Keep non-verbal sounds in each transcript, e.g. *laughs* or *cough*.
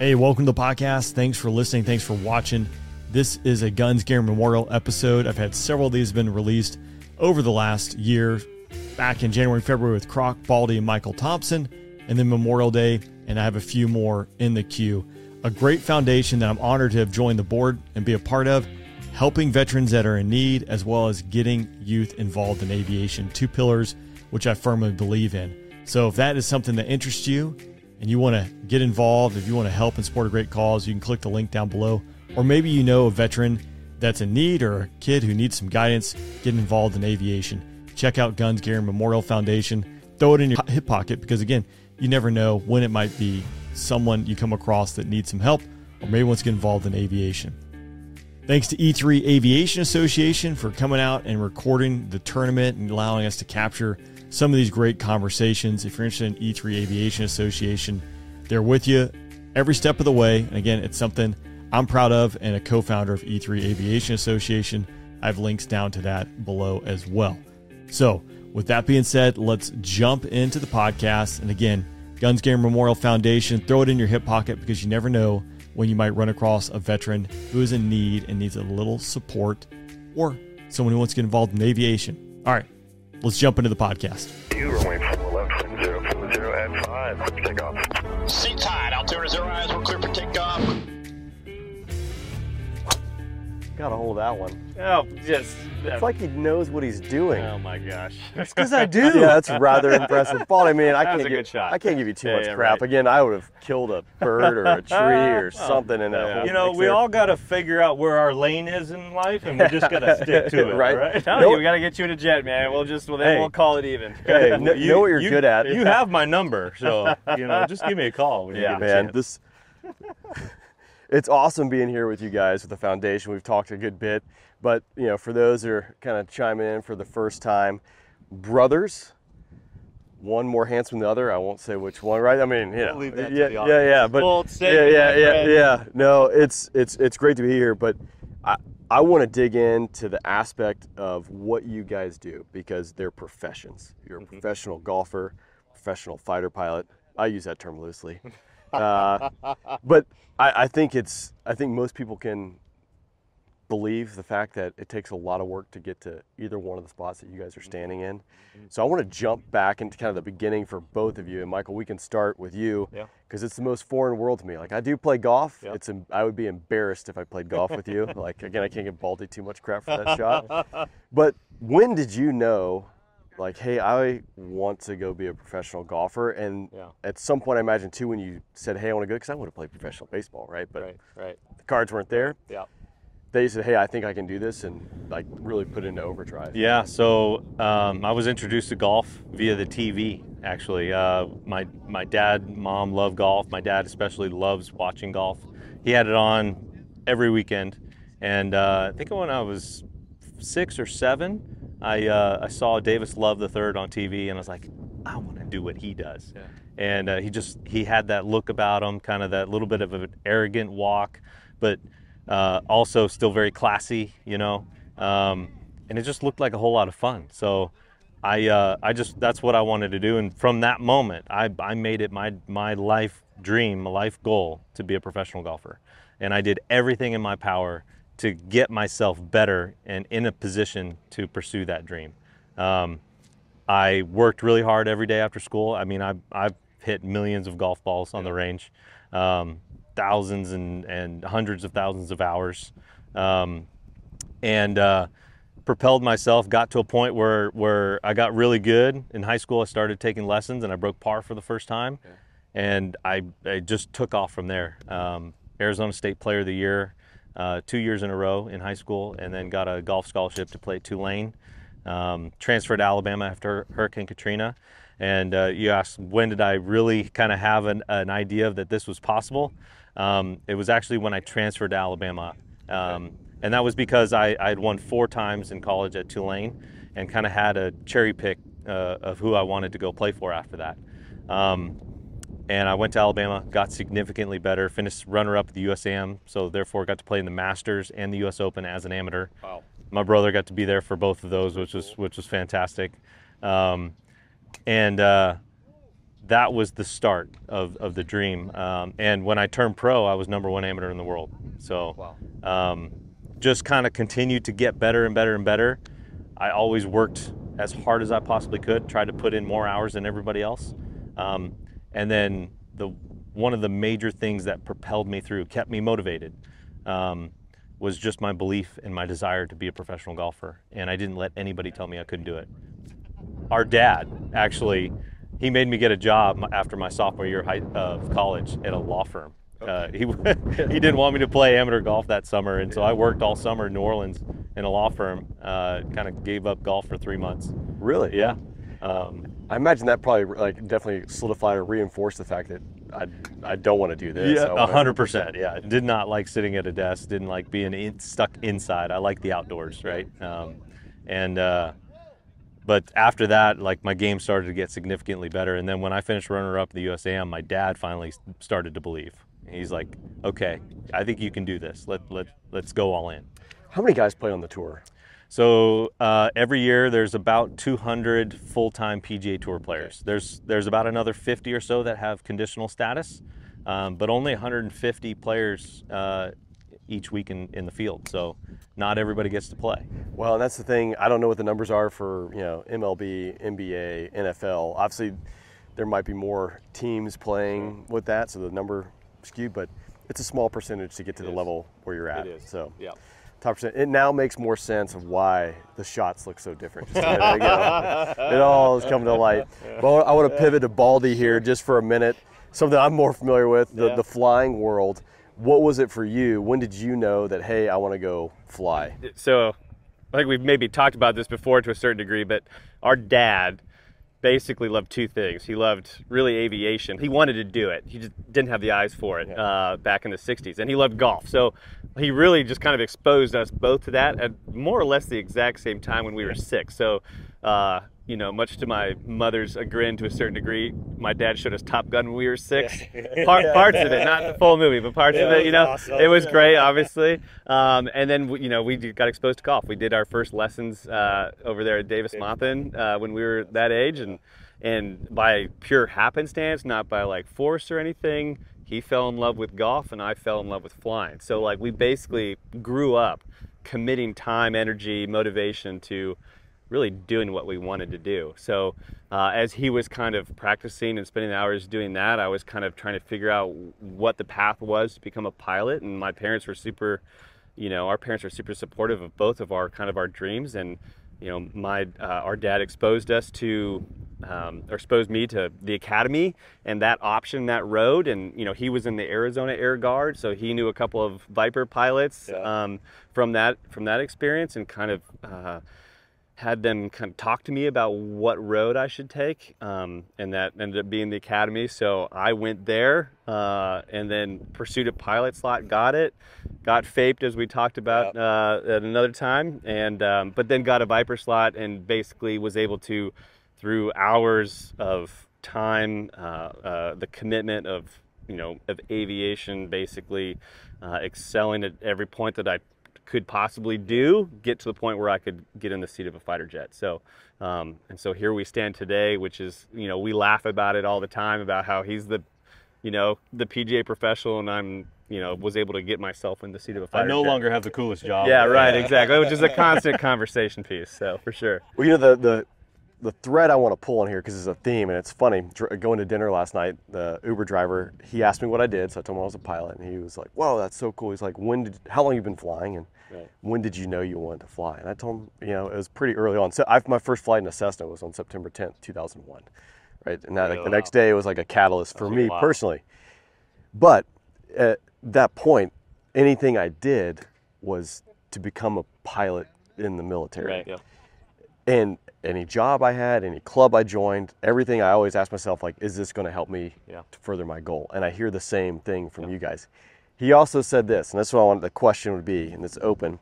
Hey, welcome to the podcast. Thanks for listening. Thanks for watching. This is a Guns Garin Memorial episode. I've had several of these been released over the last year, back in January, February with Croc, Baldy, and Michael Thompson, and then Memorial Day, and I have a few more in the queue. A great foundation that I'm honored to have joined the board and be a part of, helping veterans that are in need, as well as getting youth involved in aviation. Two pillars which I firmly believe in. So if that is something that interests you and you want to get involved, if you want to help and support a great cause, you can click the link down below. Or maybe you know a veteran that's in need or a kid who needs some guidance, get involved in aviation. Check out Guns Garin Memorial Foundation. Throw it in your hip pocket because, again, you never know when it might be someone you come across that needs some help or maybe wants to get involved in aviation. Thanks to E3 Aviation Association for coming out and recording the tournament and allowing us to capture some of these great conversations. If you're interested in E3 Aviation Association, they're with you every step of the way. And again, it's something I'm proud of and a co founder of E3 Aviation Association. I have links down to that below as well. So, with that being said, let's jump into the podcast. And again, Guns Garin Memorial Foundation, throw it in your hip pocket because you never know when you might run across a veteran who is in need and needs a little support or someone who wants to get involved in aviation. All right, let's jump into the podcast. You runway 4 left, 040 at 5, clear for takeoff. Seat tied, Altimeter zero eyes, we're clear for takeoff. Got a hold of that one. Oh, just. It's like he knows what he's doing. oh my gosh. Because I *laughs* do. Yeah, that's rather impressive. Paul, I mean, I can't give, shot. I can't give you too Yeah, much yeah, crap. right. Again, I would have killed a bird or a *laughs* tree or oh, something in that Yeah. You know, we there. all got to figure out where our lane is in life, and we just got to *laughs* stick to it, Right. right? Know- Tell you, we got to get you in a jet, man. We'll just, well, then Hey. we'll call it even. Hey, kn- You- know what you're you- good at. You have my number, so you know, just give me a call when you Yeah, get a man. chance. This it's awesome being here with you guys with the foundation. We've talked a good bit, but you know, for those that are kind of chiming in for the first time, brothers, one more handsome than the other. I won't say which one, right? I mean, you know, leave that to yeah, the yeah, yeah, but yeah, yeah, yeah, yeah. No, it's it's it's great to be here, but I I want to dig into the aspect of what you guys do because they're professions. You're a mm-hmm. professional golfer, professional fighter pilot. I use that term loosely. *laughs* Uh, but I, I think it's I think most people can believe the fact that it takes a lot of work to get to either one of the spots that you guys are standing in. So I want to jump back into kind of the beginning for both of you. And Michael, we can start with you Yeah. because it's the most foreign world to me. Like I do play golf. Yeah. It's I would be embarrassed if I played golf with you. *laughs* Like again, I can't give Baldy too much crap for that shot. But when did you know like, hey, I want to go be a professional golfer. And Yeah. at some point, I imagine too, when you said, hey, I want to go, because I want to play professional baseball, right? But Right, right. the cards weren't there. Yeah. They said, hey, I think I can do this, and like really put it into overdrive. Yeah, so um, I was introduced to golf via the TV. Actually, uh, my my dad, mom love golf. My dad especially loves watching golf. He had it on every weekend, and uh, I think when I was six or seven, I uh, I saw Davis Love the third on TV, and I was like, I want to do what he does. And uh, he just he had that look about him, kind of that little bit of an arrogant walk, but uh, also still very classy, you know. Um, and it just looked like a whole lot of fun. So I uh, I just that's what I wanted to do, and from that moment, I I made it my my life dream, my life goal to be a professional golfer, and I did everything in my power to get myself better and in a position to pursue that dream. Um, I worked really hard every day after school. I mean, I, I've hit millions of golf balls on the range, um, thousands and, and hundreds of thousands of hours, um, and uh, propelled myself. Got to a point where, where I got really good. In high school, I started taking lessons and I broke par for the first time. And I, I just took off from there. Um, Arizona State Player of the Year, uh, two years in a row in high school, and then got a golf scholarship to play at Tulane. Um, transferred to Alabama after Hurricane Katrina. And uh, you asked when did I really kind of have an, an idea that this was possible? Um, it was actually when I transferred to Alabama. Um, and that was because I, had won four times in college at Tulane and kind of had a cherry pick uh, of who I wanted to go play for after that. And I went to Alabama, got significantly better, finished runner up at the USAM, so therefore got to play in the Masters and the US Open as an amateur. Wow. My brother got to be there for both of those, which was which was fantastic. Um, and uh, that was the start of, of the dream. Um, and when I turned pro, I was number one amateur in the world. So um, just kind of continued to get better and better and better. I always worked as hard as I possibly could, tried to put in more hours than everybody else. Um, and then the one of the major things that propelled me through, kept me motivated, um, was just my belief and my desire to be a professional golfer. And I didn't let anybody tell me I couldn't do it. Our dad actually, he made me get a job after my sophomore year of college at a law firm. Uh, he *laughs* he didn't want me to play amateur golf that summer, and so I worked all summer in New Orleans in a law firm. Uh, kind of gave up golf for three months. Really? Yeah. Um, I imagine that probably like definitely solidified or reinforced the fact that I, I don't want to do this. Yeah, a hundred percent. Yeah, did not like sitting at a desk. Didn't like being in, stuck inside. I like the outdoors, right? Um, and uh, but after that, like my game started to get significantly better. And then when I finished runner-up at the USAM, my dad finally started to believe. He's like, "Okay, I think you can do this. Let let let's go all in." How many guys play on the tour? So uh, every year there's about 200 full-time PGA Tour players. There's there's about another 50 or so that have conditional status, um, but only 150 players uh, each week in, in the field. So not everybody gets to play. Well, that's the thing. I don't know what the numbers are for you know MLB, NBA, NFL. Obviously, there might be more teams playing with that, so the number skewed. But it's a small percentage to get to the level where you're at. is. So Yeah. Top percent. It now makes more sense of why the shots look so different. Just a minute ago. it all is coming to light. But I want to pivot to Baldy here just for a minute. Something I'm more familiar with, the, Yeah. the flying world. What was it for you? When did you know that hey, I want to go fly? So, I think we've maybe talked about this before to a certain degree, but our dad basically loved two things. He loved really aviation. He wanted to do it. He just didn't have the eyes for it uh, back in the 60s. And he loved golf. So he really just kind of exposed us both to that at more or less the exact same time when we were six. So, uh, you know, much to my mother's chagrin to a certain degree, my dad showed us Top Gun when we were six. *laughs* Part, Parts of it, not the full movie, but parts of it, you know. It was great, *laughs* obviously. Um, and then, you know, we got exposed to golf. We did our first lessons uh, over there at Davis Maupin uh, when we were that age. And, and by pure happenstance, not by like force or anything, he fell in love with golf and I fell in love with flying. So, like, we basically grew up committing time, energy, motivation to really doing what we wanted to do. So uh, as he was kind of practicing and spending hours doing that, I was kind of trying to figure out what the path was to become a pilot. And my parents were super, you know, our parents were super supportive of both of our kind of our dreams. And you know, my uh, our dad exposed us to. Um, or exposed me to the academy and that option, that road, and you know he was in the Arizona Air Guard, so he knew a couple of Viper pilots um, from that from that experience, and kind of uh, had them kind of talk to me about what road I should take, um, and that ended up being the academy. So I went there uh, and then pursued a pilot slot, got it, got FAPed as we talked about uh, at another time, and um, but then got a Viper slot and basically was able to, through hours of time, uh, uh, the commitment of you know of aviation, basically uh, excelling at every point that I could possibly do get to the point where I could get in the seat of a fighter jet. So, um, and so here we stand today, which is, you know, we laugh about it all the time about how he's the, you know, the PGA professional and I'm, you know, was able to get myself in the seat of a I fighter I no jet. longer have the coolest job. Yeah, right, exactly. Which is a constant *laughs* conversation piece. So for sure. Well, you know the the the thread I want to pull on here because it's a theme and it's funny. Dr- Going to dinner last night, the Uber driver he asked me what I did, so I told him I was a pilot, and he was like, "Wow, that's so cool." He's like, "When did? How long you been flying?" And when did you know you wanted to fly? And I told him, you know, it was pretty early on. So I, my first flight in a Cessna was on September 10th, 2001, right? And that, like, the next day it was like a catalyst for oh, me personally. But at that point, anything I did was to become a pilot in the military. Right, Yeah. And any job I had, any club I joined, everything I always ask myself, like, is this going to help me Yeah. to further my goal? And I hear the same thing from you guys. He also said this, and that's what I wanted the question would be, and it's open.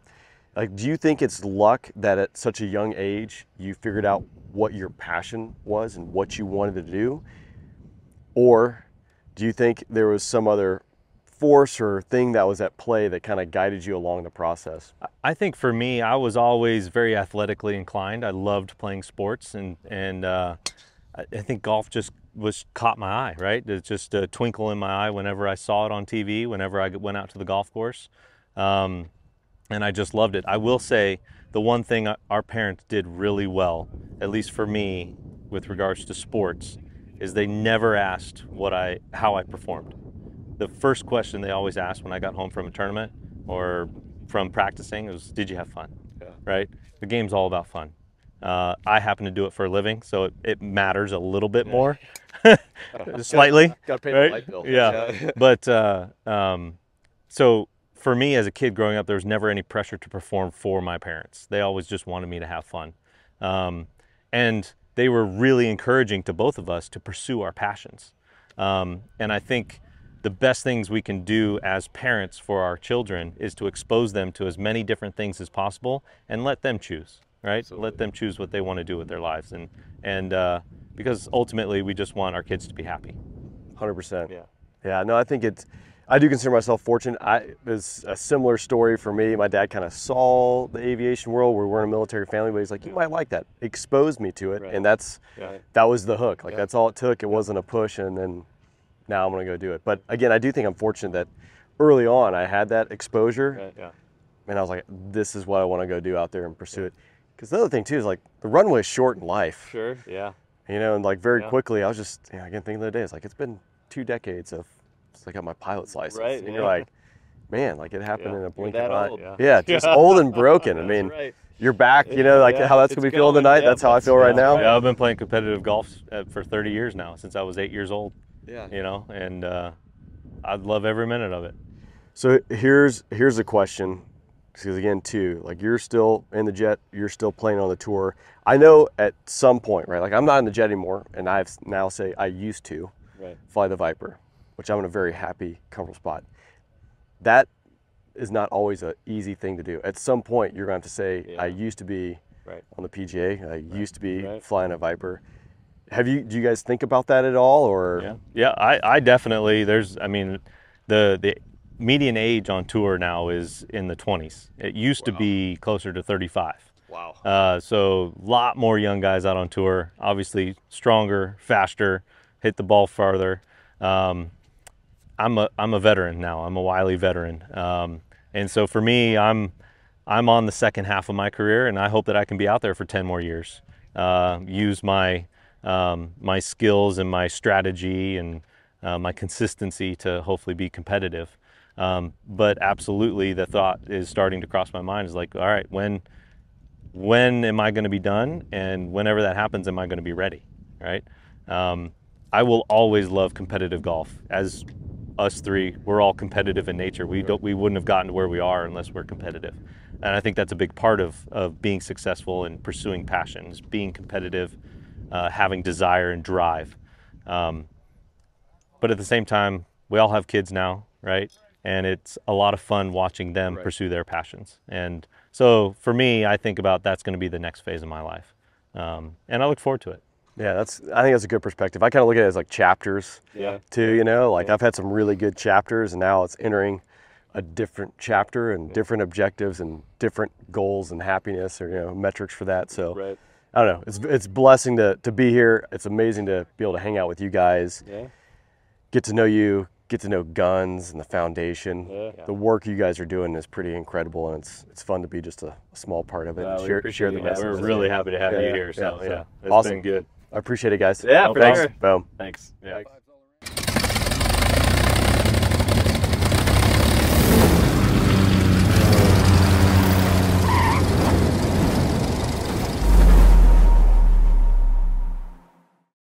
Like, do you think it's luck that at such a young age you figured out what your passion was and what you wanted to do? Or do you think there was some other force or thing that was at play that kind of guided you along the process? I think for me, I was always very athletically inclined. I loved playing sports, and and uh, I think golf just was caught my eye. Right, it's just a twinkle in my eye whenever I saw it on TV, whenever I went out to the golf course, um, and I just loved it. I will say the one thing our parents did really well, at least for me, with regards to sports, is they never asked what I how I performed. The first question they always asked when I got home from a tournament or from practicing was, "Did you have fun?" Yeah. Right. The game's all about fun. Uh, I happen to do it for a living, so it, it matters a little bit more, *laughs* *laughs* slightly. Got to pay right? the light bill. Yeah. *laughs* but uh, um, so for me as a kid growing up, there was never any pressure to perform for my parents. They always just wanted me to have fun. Um, and they were really encouraging to both of us to pursue our passions. Um, and I think the best things we can do as parents for our children is to expose them to as many different things as possible and let them choose, right? Absolutely. Let them choose what they want to do with their lives. And, and uh, because ultimately we just want our kids to be happy. Hundred percent. Yeah. Yeah. No, I think it's. I do consider myself fortunate. I it's a similar story for me. My dad kind of saw the aviation world. We weren't a military family, but he's like, you might like that. Exposed me to it, Right. and that's Right. that was the hook. Like that's all it took. It wasn't a push, and then now I'm gonna go do it. But again, I do think I'm fortunate that early on I had that exposure, Right. Yeah. and I was like, this is what I want to go do out there and pursue it. Because the other thing too is like the runway is short in life. Sure. Yeah. You know, and like very Yeah. quickly, I was just, you know, again, thinking the other day, it's like, it's been two decades of, since I got my pilot's license. Right, And you're like, man, like it happened Yeah, in a blink of an eye. Yeah. Yeah. just old and broken. I *laughs* mean, right. you're back, you know, like Yeah, how that's it's going to be feeling going, tonight. yeah, that's how I that's- feel right now. Yeah, I've been playing competitive golf uh, for 30 years now, since I was eight years old, Yeah. you know, and uh, I love every minute of it. So here's here's a question, because again, too, like you're still in the jet, you're still playing on the tour. I know at some point, right? Like I'm not in the jet anymore, and I've now say I used to Right. fly the Viper, which I'm in a very happy, comfortable spot. That is not always an easy thing to do. At some point, you're going to have to say, Yeah. I used to be Right. on the PGA, I used to be Right. flying a Viper. Have you? Do you guys think about that at all, or Yeah, yeah. I, I definitely. There's. I mean, the the median age on tour now is in the 20s. It used to be closer to 35. Wow. Uh, so a lot more young guys out on tour. Obviously, stronger, faster, hit the ball farther. Um, I'm a I'm a veteran now. I'm a wily veteran, um, and so for me, I'm I'm on the second half of my career, and I hope that I can be out there for 10 more years. Uh, use my um, my skills and my strategy and uh, my consistency to hopefully be competitive. Um, but absolutely, the thought is starting to cross my mind is like, all right, when when am I going to be done? And whenever that happens, am I going to be ready? Right? Um, I will always love competitive golf. As us three, we're all competitive in nature. We don't, we wouldn't have gotten to where we are unless we're competitive. And I think that's a big part of, of being successful and pursuing passions, being competitive, uh, having desire and drive. Um, but at the same time, we all have kids now, right? And it's a lot of fun watching them Right. pursue their passions. And so for me, I think about that's going to be the next phase of my life. Um, and I look forward to it. Yeah, that's. I think that's a good perspective. I kind of look at it as like chapters Yeah. too. You know, like I've had some really good chapters, and now it's entering a different chapter and different objectives and different goals and happiness or you know metrics for that. So Right. I don't know. It's it's blessing to to be here. It's amazing to be able to hang out with you guys, Yeah. get to know you, get to know guns and the foundation. Yeah. The work you guys are doing is pretty incredible, and it's it's fun to be just a, a small part of it. Yeah, and share, share the you guys. message. We're really happy to have Yeah, you yeah, here. So yeah, yeah, so it's awesome. been good. I appreciate it, guys. Yeah, for Thanks. sure. Boom. Thanks. Yeah.